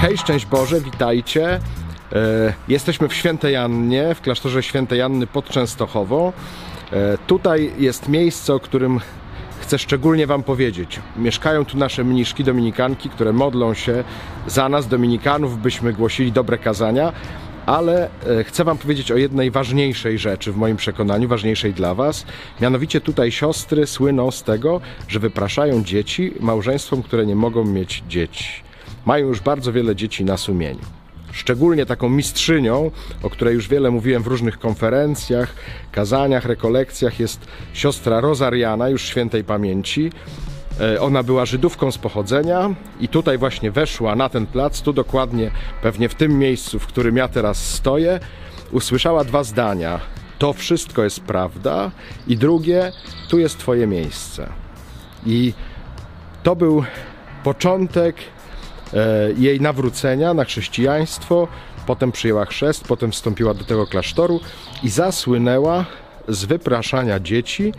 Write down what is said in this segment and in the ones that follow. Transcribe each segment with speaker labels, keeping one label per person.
Speaker 1: Hej, szczęść Boże, witajcie. E, Jesteśmy w Świętej Annie, w klasztorze Świętej Anny pod Częstochową. E, Tutaj jest miejsce, o którym chcę szczególnie Wam powiedzieć. Mieszkają tu nasze mniszki, dominikanki, które modlą się za nas, dominikanów, byśmy głosili dobre kazania. Ale e, chcę Wam powiedzieć o jednej ważniejszej rzeczy, w moim przekonaniu, ważniejszej dla Was. Mianowicie tutaj siostry słyną z tego, że wypraszają dzieci małżeństwom, które nie mogą mieć dzieci. Mają już bardzo wiele dzieci na sumieniu. Szczególnie taką mistrzynią, o której już wiele mówiłem w różnych konferencjach, kazaniach, rekolekcjach, jest siostra Rozariana, już świętej pamięci. E, Ona była Żydówką z pochodzenia i tutaj właśnie weszła na ten plac, tu dokładnie, pewnie w tym miejscu, w którym ja teraz stoję, usłyszała dwa zdania. To wszystko jest prawda i drugie, tu jest Twoje miejsce. I to był początek jej nawrócenia na chrześcijaństwo. Potem przyjęła chrzest, potem wstąpiła do tego klasztoru i zasłynęła z wypraszania dzieci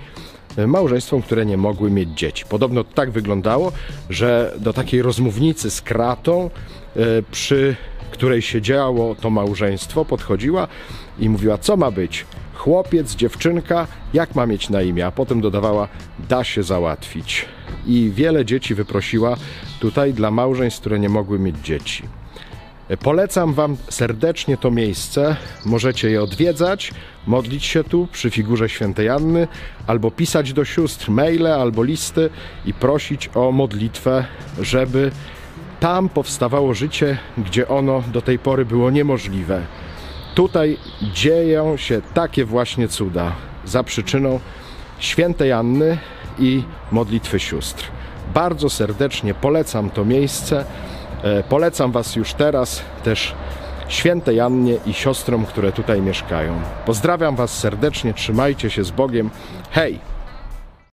Speaker 1: e, małżeństwom, które nie mogły mieć dzieci. Podobno tak wyglądało, że do takiej rozmównicy z kratą, e, przy której siedziało to małżeństwo, podchodziła i mówiła, co ma być? Chłopiec, dziewczynka, jak ma mieć na imię? A potem dodawała, da się załatwić. I wiele dzieci wyprosiła tutaj dla małżeństw, które nie mogły mieć dzieci. Polecam Wam serdecznie to miejsce. Możecie je odwiedzać, modlić się tu przy figurze świętej Anny, albo pisać do sióstr maile albo listy i prosić o modlitwę, żeby tam powstawało życie, gdzie ono do tej pory było niemożliwe. Tutaj dzieją się takie właśnie cuda za przyczyną świętej Anny i modlitwy sióstr. Bardzo serdecznie polecam to miejsce. E, Polecam Was już teraz też świętej Annie i siostrom, które tutaj mieszkają. Pozdrawiam Was serdecznie, trzymajcie się z Bogiem. Hej!